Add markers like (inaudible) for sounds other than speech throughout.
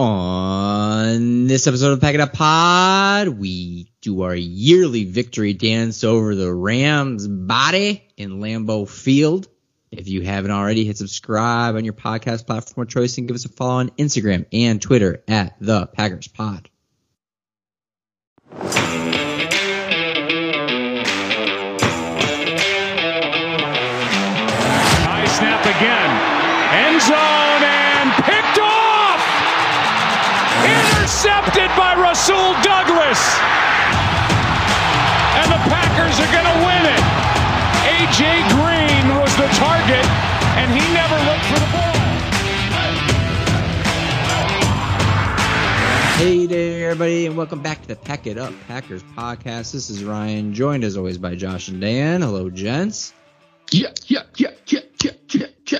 On this episode of Pack It Up Pod, we do our yearly victory dance over the Rams body in Lambeau Field. If you haven't already, hit subscribe on your podcast platform of choice and give us a follow on Instagram and Twitter at the Packers Pod. High snap again. End zone Intercepted by Rasul Douglas. And the Packers are going to win it. A.J. Green was the target, and he never looked for the ball. Hey there, everybody, and welcome back to the Pack It Up Packers podcast. This is Ryan, joined as always by Josh and Dan. Hello, gents. Yeah, yeah, yeah, yeah, yeah, yeah, yeah.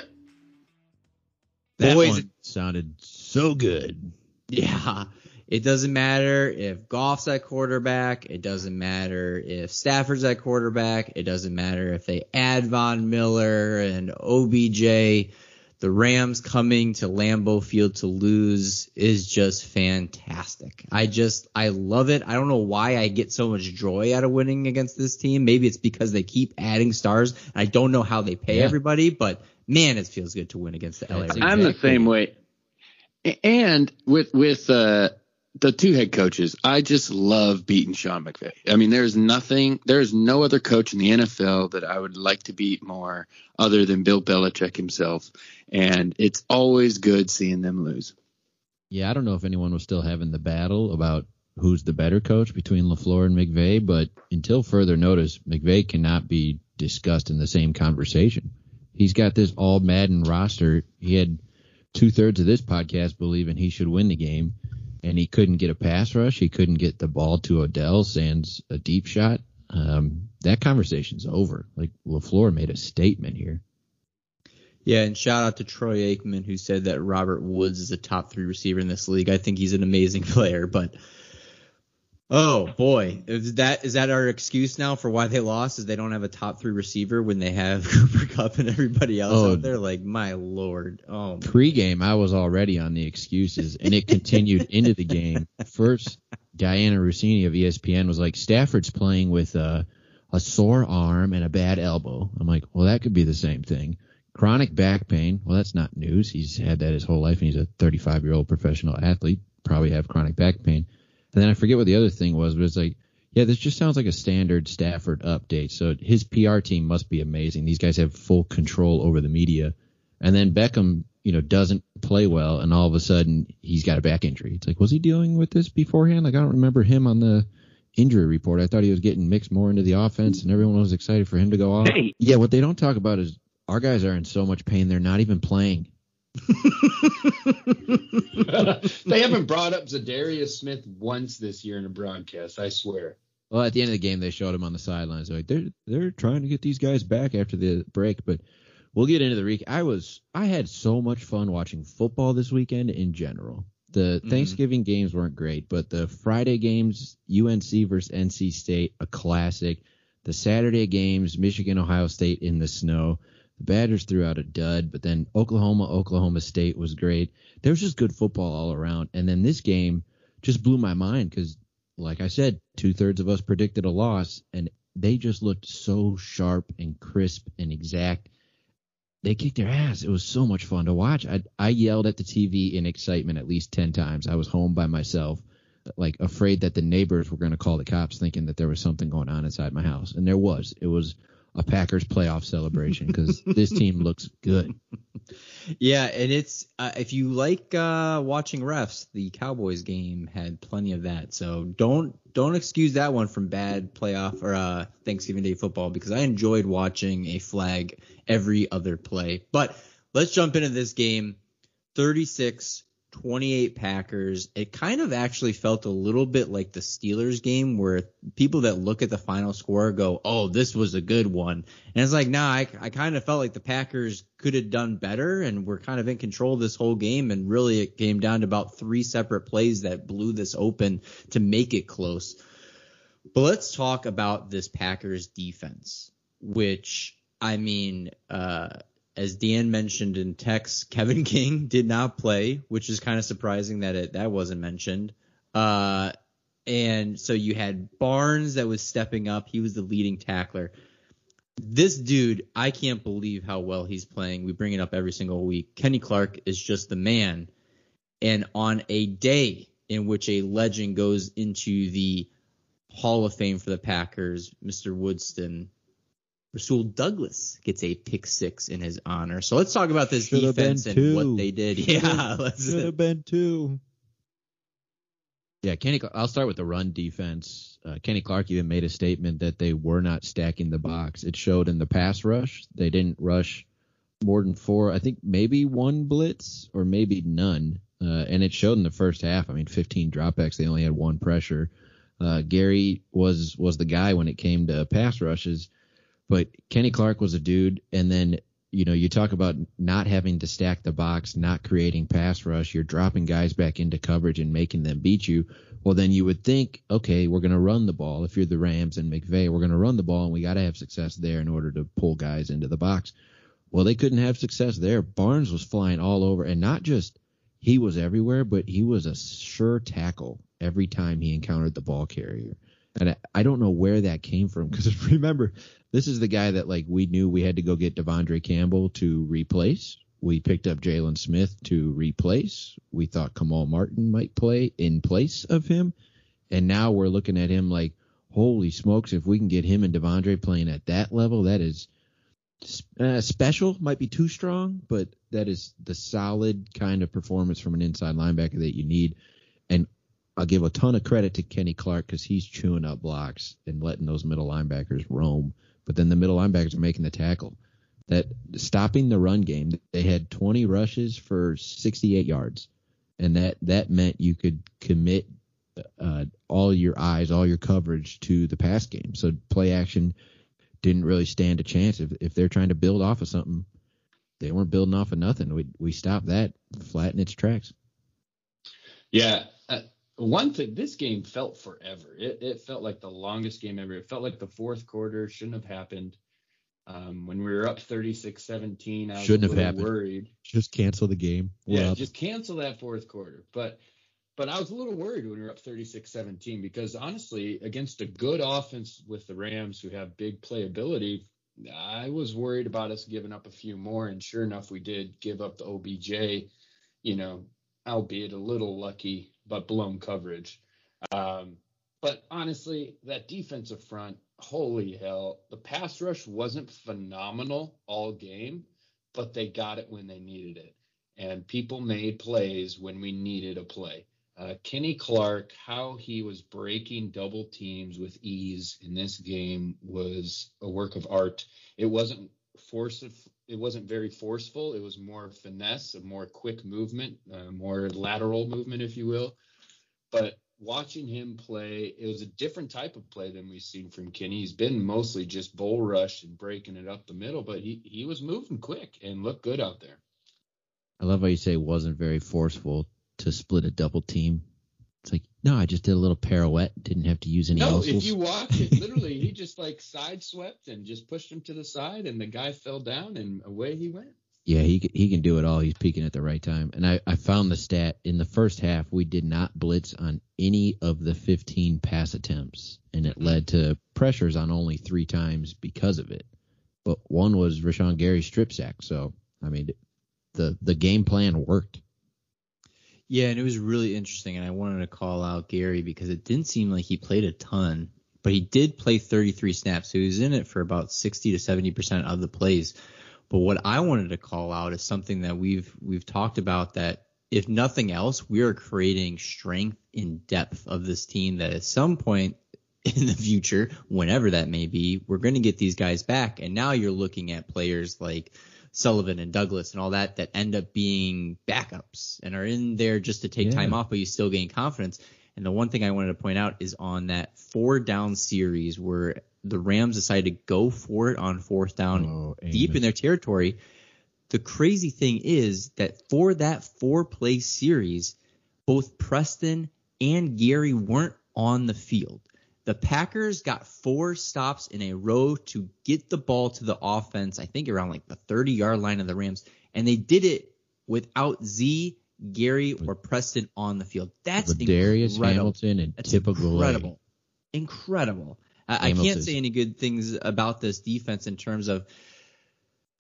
That Boys- one sounded so good. Yeah. It doesn't matter if Goff's at quarterback. It doesn't matter if Stafford's at quarterback. It doesn't matter if they add Von Miller and OBJ. The Rams coming to Lambeau Field to lose is just fantastic. I just, I love it. I don't know why I get so much joy out of winning against this team. Maybe it's because they keep adding stars. I don't know how they pay Yeah. everybody, but man, it feels good to win against the LA Rams. I'm the same way. And with with uh, the two head coaches, I just love beating Sean McVay. I mean, there's nothing, there's no other coach in the NFL that I would like to beat more other than Bill Belichick himself. And it's always good seeing them lose. Yeah, I don't know if anyone was still having the battle about who's the better coach between LaFleur and McVay, but until further notice, McVay cannot be discussed in the same conversation. He's got this all Madden roster. He had two thirds of this podcast believing he should win the game, and he couldn't get a pass rush. He couldn't get the ball to Odell Sands a deep shot. Um, that conversation's over. Like LaFleur made a statement here. Yeah, and shout out to Troy Aikman who said that Robert Woods is a top three receiver in this league. I think he's an amazing (laughs) player, but oh boy, is that is that our excuse now for why they lost? Is they don't have a top three receiver when they have (laughs) Cooper Kupp and everybody else Oh. out there? Like my lord, oh Pre-game, I was already on the excuses, and it continued (laughs) into the game. First, Dianna Russini of ESPN was like, "Stafford's playing with a, a sore arm and a bad elbow." I'm like, "Well, that could be the same thing." Chronic back pain. Well, that's not news. He's had that his whole life, and he's a 35 year old professional athlete. Probably have chronic back pain. And then I forget what the other thing was, but it's like, yeah, this just sounds like a standard Stafford update. So his PR team must be amazing. These guys have full control over the media. And then Beckham, you know, doesn't play well, and all of a sudden he's got a back injury. It's like, was he dealing with this beforehand? Like, I don't remember him on the injury report. I thought he was getting mixed more into the offense, and everyone was excited for him to go off. Hey. Yeah, what they don't talk about is our guys are in so much pain they're not even playing. (laughs) they haven't brought up Za'Darius Smith once this year in a broadcast, I swear. Well, at the end of the game, they showed him on the sidelines. They're like they're they're trying to get these guys back after the break, but we'll get into the week. I was I had so much fun watching football this weekend in general. The Mhm. Thanksgiving games weren't great, but the Friday games, UNC versus NC State, a classic. The Saturday games, Michigan, Ohio State in the snow. The Badgers threw out a dud, but then Oklahoma, Oklahoma State was great. There was just good football all around. And then this game just blew my mind because like I said, two thirds of us predicted a loss, and they just looked so sharp and crisp and exact. They kicked their ass. It was so much fun to watch. I I yelled at the TV in excitement at least ten times. I was home by myself, like afraid that the neighbors were going to call the cops, thinking that there was something going on inside my house, and there was. It was a Packers playoff celebration because (laughs) this team looks good. Yeah, and it's uh, if you like uh, watching refs, the Cowboys game had plenty of that. So don't don't excuse that one from bad playoff or uh, Thanksgiving Day football because I enjoyed watching a flag every other play. But let's jump into this game. 36 28 Packers. It kind of actually felt a little bit like the Steelers game where people that look at the final score go, "Oh, this was a good one." And it's like, nah, I, I kind of felt like the Packers could have done better and were kind of in control this whole game. And really, it came down to about three separate plays that blew this open to make it close. But let's talk about this Packers defense, which I mean, uh, as Dan mentioned in text, Kevin King (laughs) did not play, which is kind of surprising that it that wasn't mentioned. Uh, and so you had Barnes that was stepping up. He was the leading tackler. This dude, I can't believe how well he's playing. We bring it up every single week. Kenny Clark is just the man. And on a day in which a legend goes into the Hall of Fame for the Packers, Mr. Woodson, Rasul Douglas gets a pick six in his honor. So let's talk about this Should've defense and two. what they did. (laughs) Yeah, let's. Should have been two. Yeah, Kenny. I'll start with the run defense. Uh, Kenny Clark even made a statement that they were not stacking the box. It showed in the pass rush. They didn't rush more than four. I think maybe one blitz or maybe none. Uh, and it showed in the first half. I mean, 15 dropbacks. They only had one pressure. Uh, Gary was was the guy when it came to pass rushes, but Kenny Clark was a dude. And then you know, you talk about not having to stack the box, not creating pass rush, you're dropping guys back into coverage and making them beat you. Well, then you would think, okay, we're going to run the ball. If you're the Rams and McVay, we're going to run the ball and we got to have success there in order to pull guys into the box. Well, they couldn't have success there. Barnes was flying all over and not just he was everywhere, but he was a sure tackle every time he encountered the ball carrier. And I, don't know where that came from because (laughs) remember, this is the guy that like we knew we had to go get De'Vondre Campbell to replace. We picked up Jaylon Smith to replace. We thought Kamal Martin might play in place of him. And now we're looking at him like, holy smokes, if we can get him and De'Vondre playing at that level, that is uh, special, might be too strong, but that is the solid kind of performance from an inside linebacker that you need. And I'll give a ton of credit to Kenny Clark because he's chewing up blocks and letting those middle linebackers roam. But then the middle linebackers are making the tackle. That stopping the run game, they had 20 rushes for 68 yards, and that that meant you could commit uh, all your eyes, all your coverage to the pass game. So play action didn't really stand a chance. If if they're trying to build off of something, they weren't building off of nothing. We we stopped that flat in its tracks. Yeah. One thing, this game felt forever. It, it felt like the longest game ever. It felt like the fourth quarter shouldn't have happened. Um, when we were up 36-17, I was Shouldn't a have happened. worried. Just cancel the game. We're yeah, up. just cancel that fourth quarter. But but I was a little worried when we were up 36-17 because honestly, against a good offense with the Rams who have big playability, I was worried about us giving up a few more. And sure enough, we did give up the OBJ, you know, albeit a little lucky, but blown coverage. Um, but honestly, that defensive front, holy hell, the pass rush wasn't phenomenal all game, but they got it when they needed it. And people made plays when we needed a play. Uh, Kenny Clark, how he was breaking double teams with ease in this game was a work of art. It wasn't force it wasn't very forceful. It was more finesse, a more quick movement, uh, more lateral movement, if you will. But watching him play, it was a different type of play than we've seen from Kenny. He's been mostly just bull rush and breaking it up the middle, but he he was moving quick and looked good out there. I love how you say it wasn't very forceful to split a double team. It's like, no, I just did a little pirouette, didn't have to use any No, muscles. if you watch it, literally, he just like side swept and just pushed him to the side, and the guy fell down, and away he went. Yeah, he can- he can do it all. He's peaking at the right time. And I, I found the stat in the first half we did not blitz on any of the 15 pass attempts, and it mm-hmm. led to pressures on only three times because of it. But one was Rashan Gary's strip sack. So I mean, the the game plan worked. Yeah, and it was really interesting, and I wanted to call out Gary because it didn't seem like he played a ton, but he did play 33 snaps, so he was in it for about 60 to 70 percent of the plays. But what I wanted to call out is something that we've we've talked about that if nothing else, we are creating strength in depth of this team that at some point (laughs) in the future, whenever that may be, we're going to get these guys back. And now you're looking at players like Sullivan and Douglas and all that that end up being backups and are in there just to take Yeah. time off, but you still gain confidence. And the one thing I wanted to point out is on that four down series where the Rams decided to go for it on fourth down Oh, deep in their territory. The crazy thing is that for that four play series, both Preston and Gary weren't on the field. The Packers got four stops in a row to get the ball to the offense, I think around like the 30 yard line of the Rams, and they did it without Z, Gary, or Preston on the field. That's Darius incredible. Hamilton and That's typical incredible. Incredible. I, I can't say any good things about this defense in terms of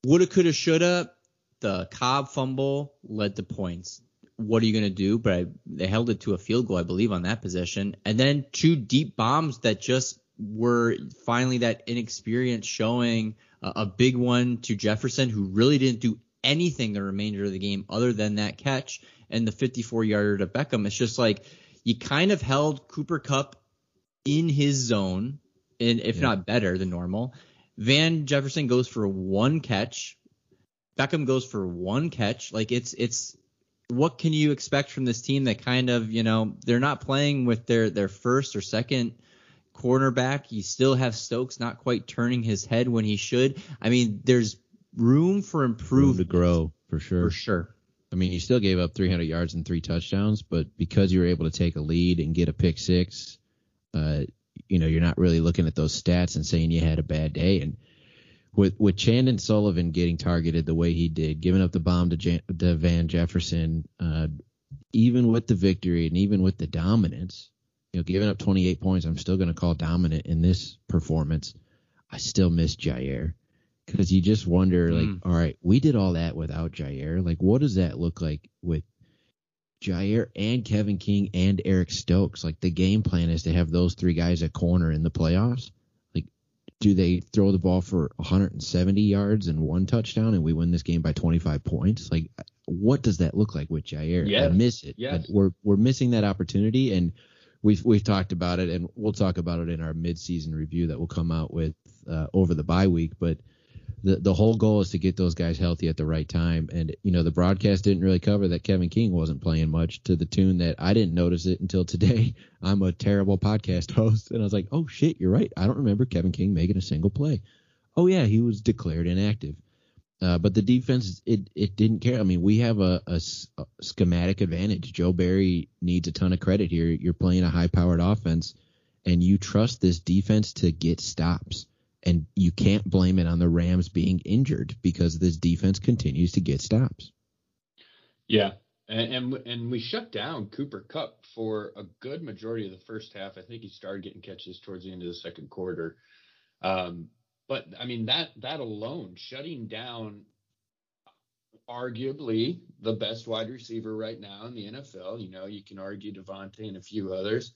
woulda, coulda, shoulda. The Cobb fumble led to points. What are you going to do? But I, they held it to a field goal, I believe, on that possession. And then two deep bombs that just were finally that inexperience showing a, a big one to Jefferson, who really didn't do anything the remainder of the game other than that catch and the 54 yarder to Beckham. It's just like you kind of held Cooper Kupp in his zone, and if Yeah. not better than normal. Van Jefferson goes for one catch. Beckham goes for one catch. Like it's it's what can you expect from this team that kind of, you know, they're not playing with their their first or second cornerback. You still have Stokes not quite turning his head when he should. I mean, there's room for Room improvement to grow for sure. for sure. I mean, you still gave up 300 yards and three touchdowns, but because you were able to take a lead and get a pick six, uh, you know, you're not really looking at those stats and saying you had a bad day. And with with Chandon Sullivan getting targeted the way he did, giving up the bomb to, Jan, to Van Jefferson, uh, even with the victory and even with the dominance, you know, giving up 28 points, I'm still going to call dominant in this performance. I still miss Jaire because you just wonder, like, Mm. all right, we did all that without Jaire. Like, what does that look like with Jaire and Kevin King and Eric Stokes? Like, the game plan is to have those three guys at corner in the playoffs. Do they throw the ball for 170 yards and one touchdown and we win this game by 25 points? Like, what does that look like with Jaire? I miss it. Yes. We're we're missing that opportunity, and we've we've talked about it, and we'll talk about it in our midseason review that will come out with uh, over the bye week. But the the whole goal is to get those guys healthy at the right time. And you know, the broadcast didn't really cover that Kevin King wasn't playing much to the tune that I didn't notice it until today. (laughs) I'm a terrible podcast host, and I was like, oh shit, you're right. I don't remember Kevin King making a single play. Oh yeah, he was declared inactive. Uh, but the defense, it it didn't care. I mean, we have a a schematic advantage. Joe Barry needs a ton of credit here. You're playing a high-powered offense, and you trust this defense to get stops. And you can't blame it on the Rams being injured because this defense continues to get stops. Yeah, and, and and we shut down Cooper Kupp for a good majority of the first half. I think he started getting catches towards the end of the second quarter. Um, but I mean that that alone, shutting down arguably the best wide receiver right now in the NFL. You know, you can argue Davante and a few others,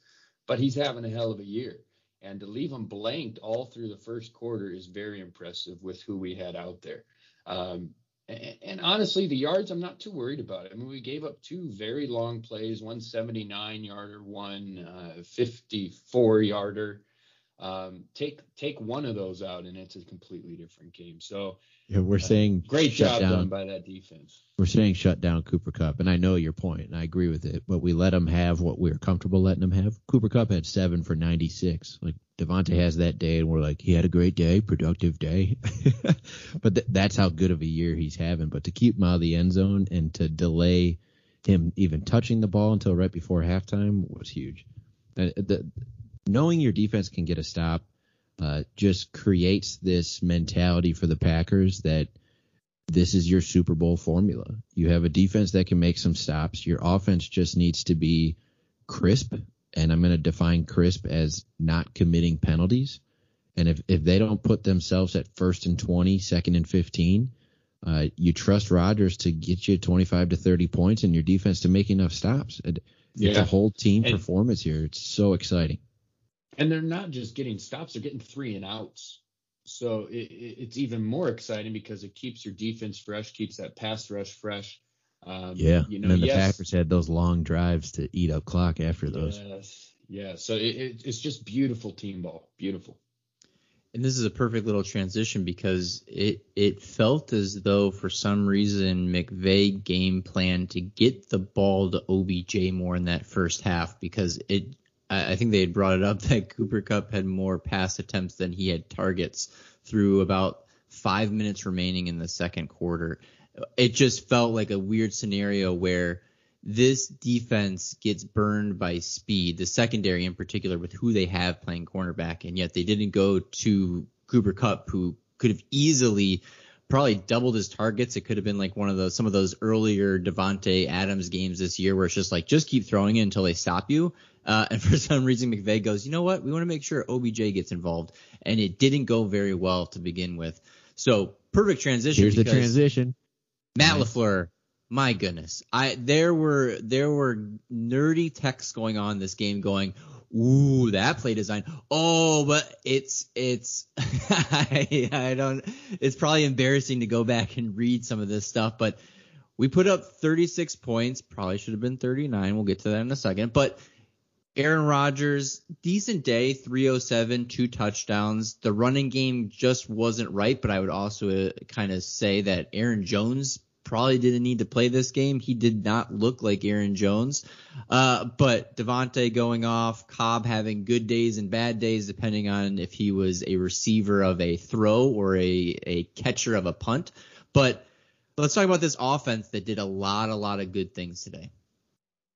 but he's having a hell of a year. And to leave them blanked all through the first quarter is very impressive with who we had out there. Um, and, and honestly, the yards, I'm not too worried about it. I mean, we gave up two very long plays, one 79 yarder, one uh, 54 yarder. Um, take take one of those out, and it's a completely different game. So Yeah, we're saying great job down. done by that defense. We're saying shut down Cooper Kupp, and I know your point, and I agree with it. But we let them have what we are comfortable letting them have. Cooper Kupp had seven for 96. Like Davante has that day, and we're like, he had a great day, productive day. (laughs) but th- that's how good of a year he's having. But to keep him out of the end zone and to delay him even touching the ball until right before halftime was huge. Uh, the, knowing your defense can get a stop uh, just creates this mentality for the Packers that this is your Super Bowl formula. You have a defense that can make some stops. Your offense just needs to be crisp, and I'm going to define crisp as not committing penalties. And if, if they don't put themselves at first and 20, second and 15, uh, you trust Rodgers to get you 25 to 30 points and your defense to make enough stops. It, It's a whole team And- performance here. It's so exciting. And they're not just getting stops; they're getting three and outs. So it, it, it's even more exciting because it keeps your defense fresh, keeps that pass rush fresh. Um, Yeah. you and know, then the yes, Packers had those long drives to eat up clock after those. Yes, yeah. So it, it, it's just beautiful team ball, beautiful. And this is a perfect little transition because it it felt as though for some reason McVay game plan to get the ball to OBJ more in that first half because it I I think they had brought it up (laughs) that Cooper Kupp had more pass attempts than he had targets through about five minutes remaining in the second quarter. It just felt like a weird scenario where this defense gets burned by speed, the secondary in particular, with who they have playing cornerback, and yet they didn't go to Cooper Kupp, who could have easily probably doubled his targets. It could have been like one of those some of those earlier Davante Adams games this year where it's just like just keep throwing it until they stop you. Uh, and (laughs) for some reason, McVay goes, you know what? We want to make sure OBJ gets involved, and it didn't go very well to begin with. So perfect transition. Here's the transition. Matt LaFleur my goodness, I there were there were nerdy texts going on this game going, ooh, that play design. Oh, but it's it's I, (laughs) I don't. It's probably embarrassing to go back and read some of this stuff, but we put up 36 points. Probably should have been 39. We'll get to that in a second, but. Aaron Rodgers, decent day, 307, two touchdowns. The running game just wasn't right, but I would also uh, kind of say that Aaron Jones probably didn't need to play this game. He did not look like Aaron Jones. Uh, but Davante going off, Cobb having good days and bad days, depending on if he was a receiver of a throw or a, a catcher of a punt. But let's talk about this offense that did a lot, a lot of good things today.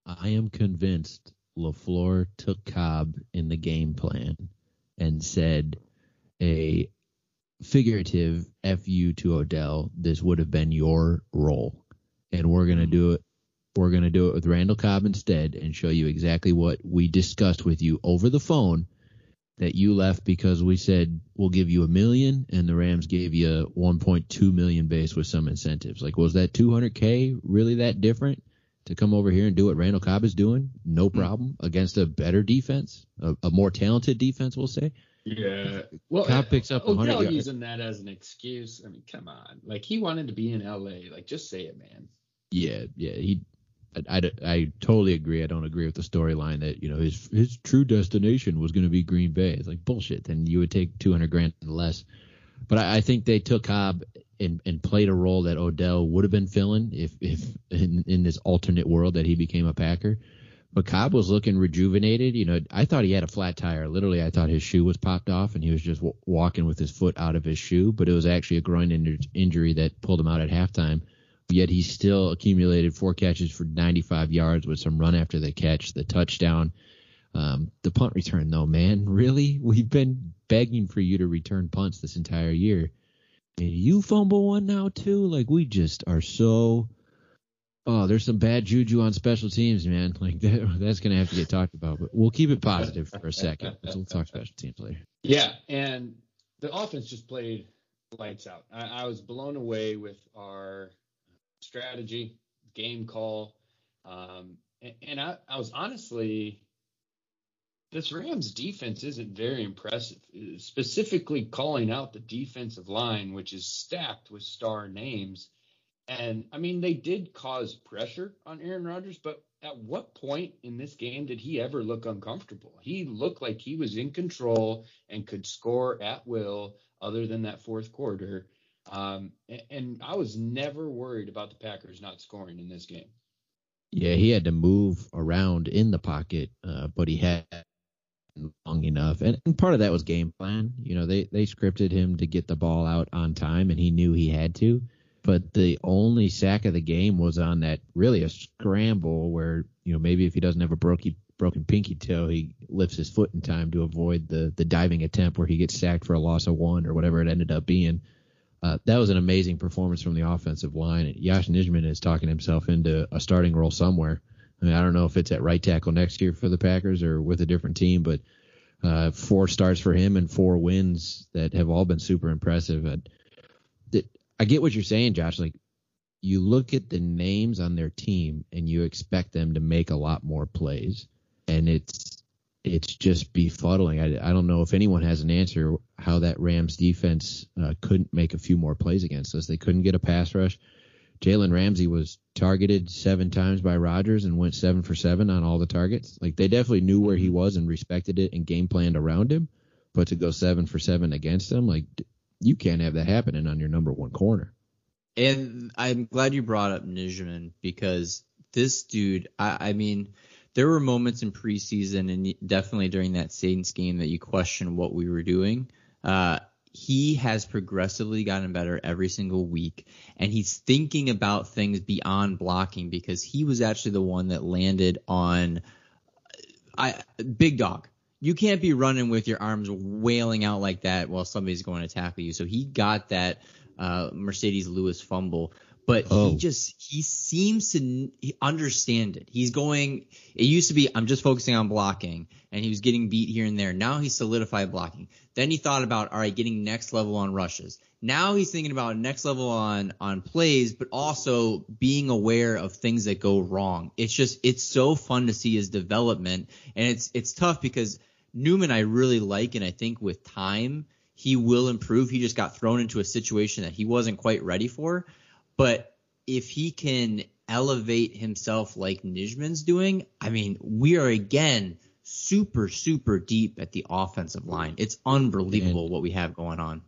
I am convinced LaFleur took Cobb in the game plan and said a figurative fu to Odell. This would have been your role, and we're gonna do it. We're gonna do it with Randall Cobb instead, and show you exactly what we discussed with you over the phone. That you left because we said we'll give you a million, and the Rams gave you 1.2 million base with some incentives. Like, was that 200k really that different? to come over here and do what Randall Cobb is doing, no hmm. problem against a better defense, a, a more talented defense, we'll say. Yeah. (laughs) Well, Cobb picks up Odell using that as an excuse. I mean, come on. Like he wanted to be in LA. Like just say it, man. Yeah, yeah. He, I, I, I totally agree. I don't agree with the storyline that you know his his true destination was going to be Green Bay. It's like bullshit. Then you would take 200 grand less. But I, I think they took Cobb and, and played a role that Odell would have been filling if if in, in this alternate world that he became a Packer. But Cobb was looking rejuvenated. You know, I thought he had a flat tire. Literally, I thought his shoe was popped off and he was just w- walking with his foot out of his shoe. But it was actually a groin in- injury that pulled him out at halftime. Yet he still accumulated four catches for 95 yards with some run after the catch, the touchdown. Um, the punt return, though, man, really? We've been begging for you to return punts this entire year. And you fumble one now, too? Like, we just are so oh, there's some bad juju on special teams, man. (laughs) Like that, that's gonna have to get talked about. But we'll keep it positive for a second. We'll talk special teams later. Yeah, and the offense just played lights out. I, I was blown away with our strategy, game call, um, and, and I, I was honestly. This Rams defense isn't very impressive, specifically calling out the defensive line, which is stacked with star names and I mean, they did cause pressure on Aaron Rodgers, but at what point in this game did he ever look uncomfortable? He looked like he was in control and could score at will, other than that fourth quarter. Um, and, and I was never worried about the Packers not scoring in this game. Yeah, he had to move around in the pocket, uh, but he had long enough, and, and part of that was game plan. You know, they they scripted him to get the ball out on time, and he knew he had to but the only sack of the game was on that really a scramble where you know maybe if he doesn't have a broken broken pinky toe, he lifts his foot in time to avoid the the diving attempt where he gets sacked for a loss of one or whatever it ended up being. Uh, that was an amazing performance from the offensive line. Yosh Nijman is talking himself into a starting role somewhere. I mean, I don't know if it's at right tackle next year for the Packers or with a different team, but uh, four starts for him and four wins that have all been super impressive. I get what you're saying, Josh. Like you look at the names on their team and you expect them to make a lot more plays, and it's it's just befuddling. I, I don't know if anyone has an answer how that Rams defense uh, couldn't make a few more plays against us. They couldn't get a pass rush. Jalen Ramsey was targeted seven times by Rodgers and went seven for seven on all the targets. Like they definitely knew where he was and respected it and game planned around him. But to go seven for seven against him, like you can't have that happening on your number one corner. And I'm glad you brought up Nijman because this dude, I, I mean, there were moments in preseason and definitely during that Saints game that you question what we were doing. Uh, he has progressively gotten better every single week and he's thinking about things beyond blocking because he was actually the one that landed on I big dog. You can't be running with your arms wailing out like that while somebody's going to tackle you. So he got that uh, Marcedes Lewis fumble but oh. he just he seems to understand it. He's going. It used to be I'm just focusing on blocking, and he was getting beat here and there. Now he's solidified blocking. Then he thought about all right, getting next level on rushes. Now he's thinking about next level on on plays, but also being aware of things that go wrong. It's just it's so fun to see his development, and it's it's tough because Newman I really like, and I think with time he will improve. He just got thrown into a situation that he wasn't quite ready for. But if he can elevate himself like Nijman's doing, I mean, we are again super, super deep at the offensive line. It's unbelievable and what we have going on.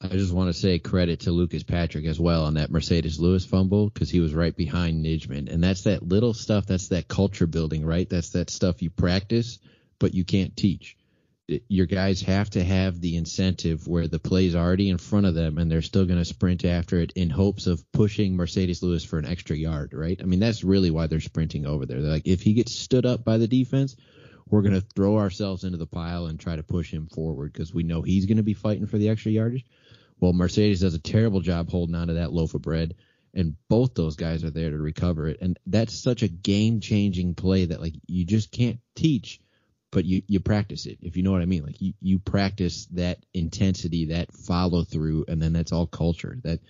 I just want to say credit to Lucas Patrick as well on that Marcedes Lewis fumble because he was right behind Nijman. And that's that little stuff, that's that culture building, right? That's that stuff you practice, but you can't teach your guys have to have the incentive where the play's already in front of them and they're still going to sprint after it in hopes of pushing Marcedes Lewis for an extra yard, right? I mean, that's really why they're sprinting over there. They're like, if he gets stood up by the defense, we're going to throw ourselves into the pile and try to push him forward because we know he's going to be fighting for the extra yardage. Well, Marcedes does a terrible job holding on to that loaf of bread, and both those guys are there to recover it. And that's such a game changing play that, like, you just can't teach but you you practice it if you know what I mean. Like you you practice that intensity, that follow through, and then that's all culture. That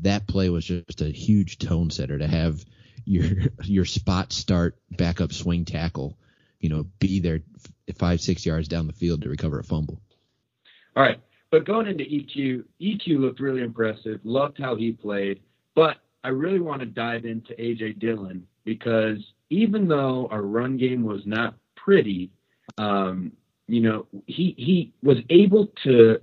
that play was just a huge tone setter to have your (laughs) your spot start backup swing tackle, you know, be there five six yards down the field to recover a fumble. All right, but going into EQ, EQ looked really impressive. Loved how he played, but I really want to dive into AJ Dillon because even though our run game was not pretty, um, you know, he he was able to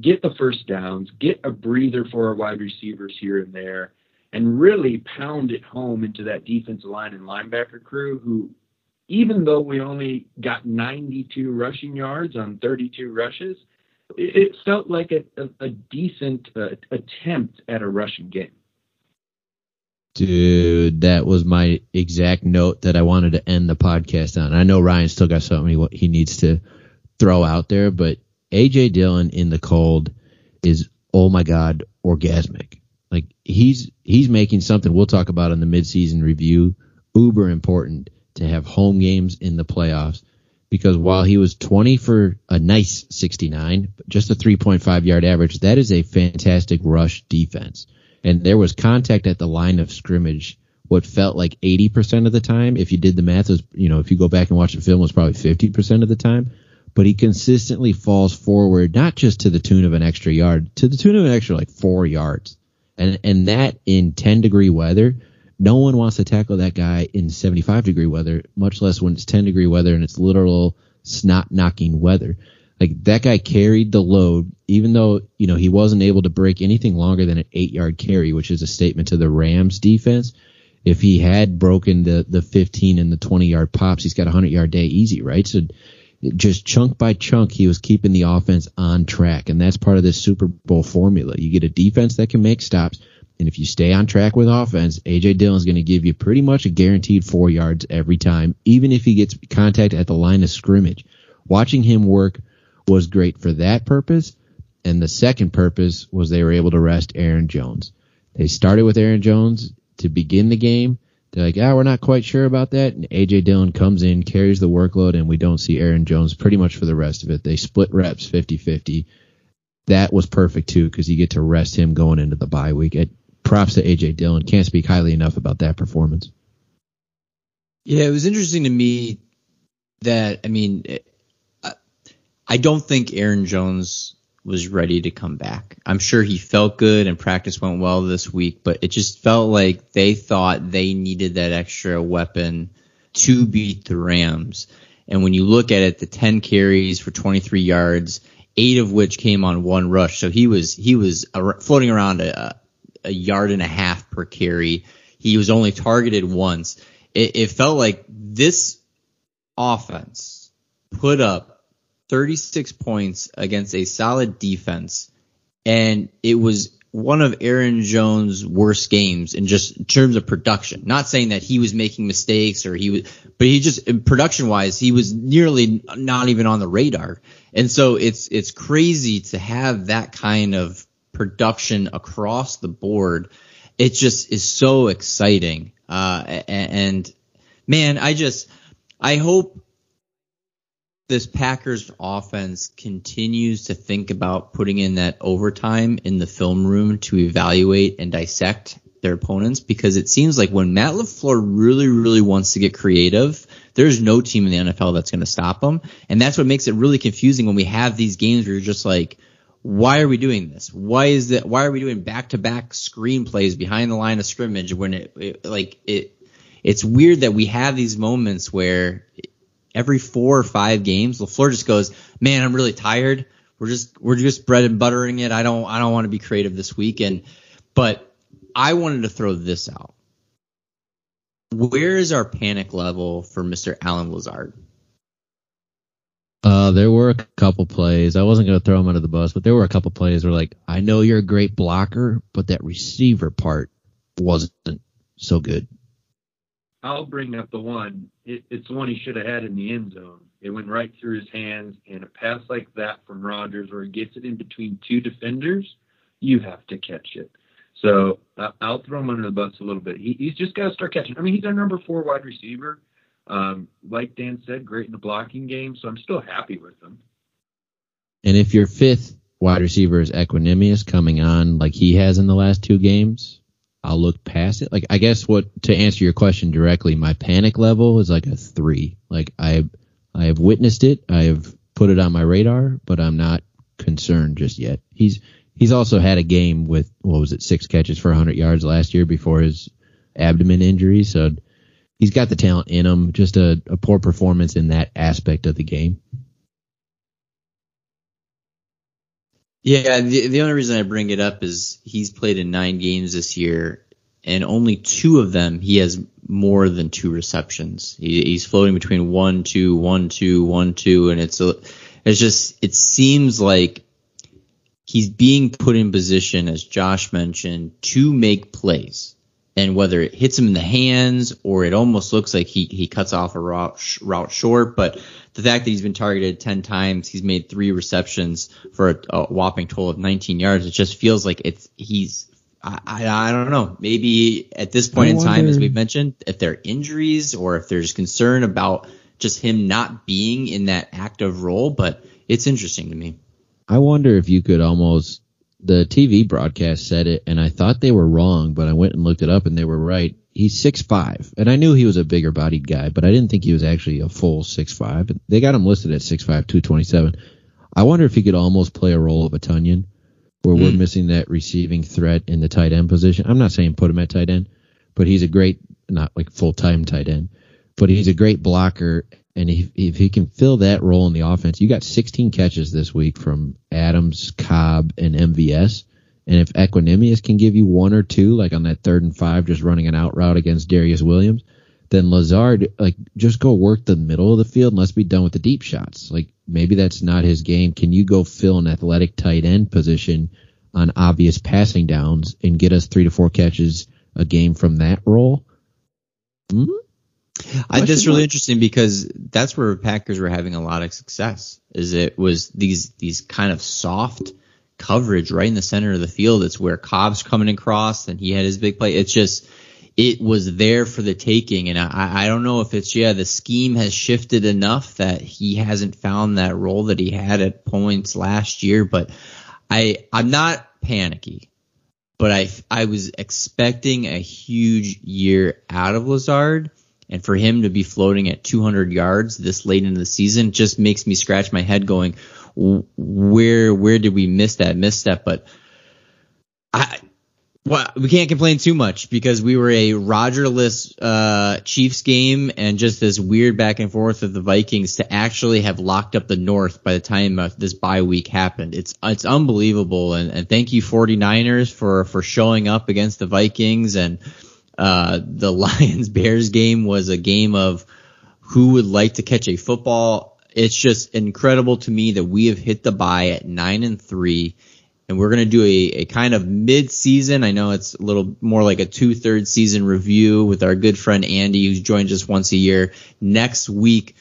get the first downs, get a breather for our wide receivers here and there, and really pound it home into that defensive line and linebacker crew who even though we only got 92 rushing yards on 32 rushes, it, felt like a, a, a decent uh, attempt at a rushing game. Dude, that was my exact note that I wanted to end the podcast on. I know Ryan still got something he needs to throw out there, but AJ Dillon in the cold is oh my god, orgasmic. Like he's he's making something we'll talk about in the midseason review uber important to have home games in the playoffs because while he was 20 for a nice 69, just a 3.5 yard average, that is a fantastic rush defense and there was contact at the line of scrimmage what felt like 80% of the time. If you did the math, was, you know, if you go back and watch the film, it was probably 50% of the time. But he consistently falls forward, not just to the tune of an extra yard, to the tune of an extra like four yards. And, and that in 10 degree weather, no one wants to tackle that guy in 75 degree weather, much less when it's 10 degree weather and it's literal snot knocking weather. Like that guy carried the load, even though, you know, he wasn't able to break anything longer than an eight yard carry, which is a statement to the Rams defense. If he had broken the, the 15 and the 20 yard pops, he's got a 100 yard day easy, right? So just chunk by chunk, he was keeping the offense on track. And that's part of this Super Bowl formula. You get a defense that can make stops. And if you stay on track with offense, AJ Dillon's going to give you pretty much a guaranteed four yards every time, even if he gets contact at the line of scrimmage. Watching him work was great for that purpose. And the second purpose was they were able to rest Aaron Jones. They started with Aaron Jones to begin the game. They're like, ah, we're not quite sure about that. And AJ Dillon comes in, carries the workload, and we don't see Aaron Jones pretty much for the rest of it. They split reps 50 50. That was perfect too, because you get to rest him going into the bye week. It, props to AJ Dillon. Can't speak highly enough about that performance. Yeah, it was interesting to me that, I mean, I don't think Aaron Jones was ready to come back. I'm sure he felt good and practice went well this week, but it just felt like they thought they needed that extra weapon to beat the Rams. And when you look at it, the 10 carries for 23 yards, eight of which came on one rush. So he was, he was floating around a, a yard and a half per carry. He was only targeted once. It, it felt like this offense put up 36 points against a solid defense and it was one of Aaron Jones' worst games in just in terms of production. Not saying that he was making mistakes or he was, but he just production wise, he was nearly not even on the radar. And so it's it's crazy to have that kind of production across the board. It just is so exciting. Uh, and man, I just I hope this Packers offense continues to think about putting in that overtime in the film room to evaluate and dissect their opponents because it seems like when Matt LaFleur really, really wants to get creative, there's no team in the NFL that's going to stop him. And that's what makes it really confusing when we have these games where you're just like, why are we doing this? Why is that? Why are we doing back to back screenplays behind the line of scrimmage when it, it like it, it's weird that we have these moments where every four or five games, LaFleur just goes, "Man, I'm really tired. We're just we're just bread and buttering it. I don't I don't want to be creative this week." And but I wanted to throw this out. Where is our panic level for Mr. Allen Lazard? Uh, there were a couple plays. I wasn't going to throw him under the bus, but there were a couple plays where, like, I know you're a great blocker, but that receiver part wasn't so good. I'll bring up the one. It, it's the one he should have had in the end zone. It went right through his hands, and a pass like that from Rodgers, where he gets it in between two defenders, you have to catch it. So uh, I'll throw him under the bus a little bit. He, he's just got to start catching. I mean, he's our number four wide receiver. Um, like Dan said, great in the blocking game. So I'm still happy with him. And if your fifth wide receiver is Equanimeous coming on like he has in the last two games, I'll look past it. Like I guess what to answer your question directly, my panic level is like a three. Like I I have witnessed it, I have put it on my radar, but I'm not concerned just yet. He's he's also had a game with what was it, six catches for 100 yards last year before his abdomen injury, so he's got the talent in him. Just a, a poor performance in that aspect of the game. Yeah, the, the only reason I bring it up is he's played in nine games this year, and only two of them he has more than two receptions. He, he's floating between one, two, one, two, one, two, and it's a, it's just it seems like he's being put in position, as Josh mentioned, to make plays. And whether it hits him in the hands or it almost looks like he, he cuts off a route, route short, but the fact that he's been targeted 10 times, he's made three receptions for a, a whopping total of 19 yards. It just feels like it's, he's, I, I, I don't know. Maybe at this point in time, as we've mentioned, if there are injuries or if there's concern about just him not being in that active role, but it's interesting to me. I wonder if you could almost the TV broadcast said it, and I thought they were wrong, but I went and looked it up, and they were right. He's six five, and I knew he was a bigger bodied guy, but I didn't think he was actually a full six five. They got him listed at six five, two twenty seven. I wonder if he could almost play a role of a Tonyan, where mm. we're hmm. missing that receiving threat in the tight end position. I'm not saying put him at tight end, but he's a great, not like full time tight end, but he's a great blocker and if, if he can fill that role in the offense, you got 16 catches this week from Adams, Cobb, and MVS. And if Equanimeous can give you one or two, like on that third and five, just running an out route against Darious Williams, then Lazard, like, just go work the middle of the field and let's be done with the deep shots. Like, maybe that's not his game. Can you go fill an athletic tight end position on obvious passing downs and get us three to four catches a game from that role? Mm-hmm. I, that's really interesting because that's where Packers were having a lot of success. Is it was these these kind of soft coverage right in the center of the field. It's where Cobb's coming across and he had his big play. It's just it was there for the taking, and I I don't know if it's yeah the scheme has shifted enough that he hasn't found that role that he had at points last year. But I I'm not panicky but I, I was expecting a huge year out of Lazard and for him to be floating at 200 yards this late into the season just makes me scratch my head going, where where did we miss that misstep? But I well, we can't complain too much because we were a Rogerless uh, Chiefs game and just this weird back and forth of the Vikings to actually have locked up the North by the time this bye week happened. It's it's unbelievable and, and thank you 49ers for for showing up against the Vikings and uh, the (laughs) Lions Bears game was a game of who would like to catch a football. It's just incredible to me that we have hit the bye at nine and three, and we're going to do a, a kind of mid-season. I know it's a little more like a two-thirds season review with our good friend Andy, who joins us once a year next week.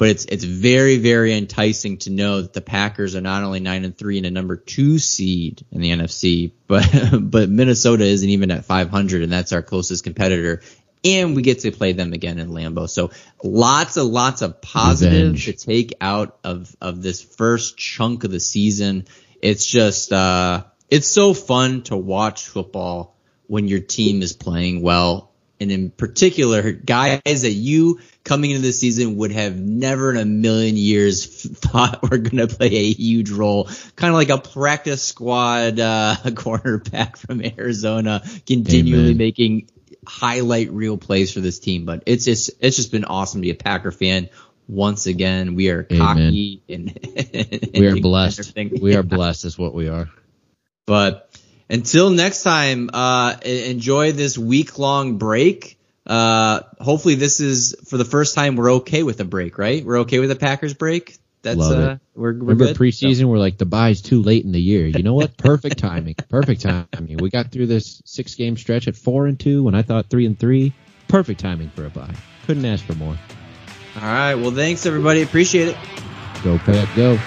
But it's it's very very enticing to know that the Packers are not only nine and three and a number two seed in the NFC, but (laughs) but Minnesota isn't even at 500, and that's our closest competitor. And we get to play them again in Lambeau. So lots of lots of positives Revenge. to take out of of this first chunk of the season it's just uh, it's so fun to watch football when your team is playing well, and in particular, guys that you coming into the season would have never in a million years (laughs) thought were going to play a huge role, kind of like a practice squad uh, (laughs) cornerback from Arizona, continually Amen. making highlight reel plays for this team. But it's just it's just been awesome to be a Packer fan. Once again, we are Amen. cocky and (laughs) We are blessed. We are blessed, is what we are. But until next time, uh, enjoy this week long break. Uh, hopefully this is for the first time we're okay with a break, right? We're okay with a Packers break. That's Love uh, it. we're, we're Remember good? preseason, we're like the bye's too late in the year. You know what? Perfect (laughs) timing. Perfect timing. We got through this six game stretch at four and two when I thought three and three. Perfect timing for a bye. Couldn't ask for more. All right. Well, thanks everybody. Appreciate it. Go Pack, go.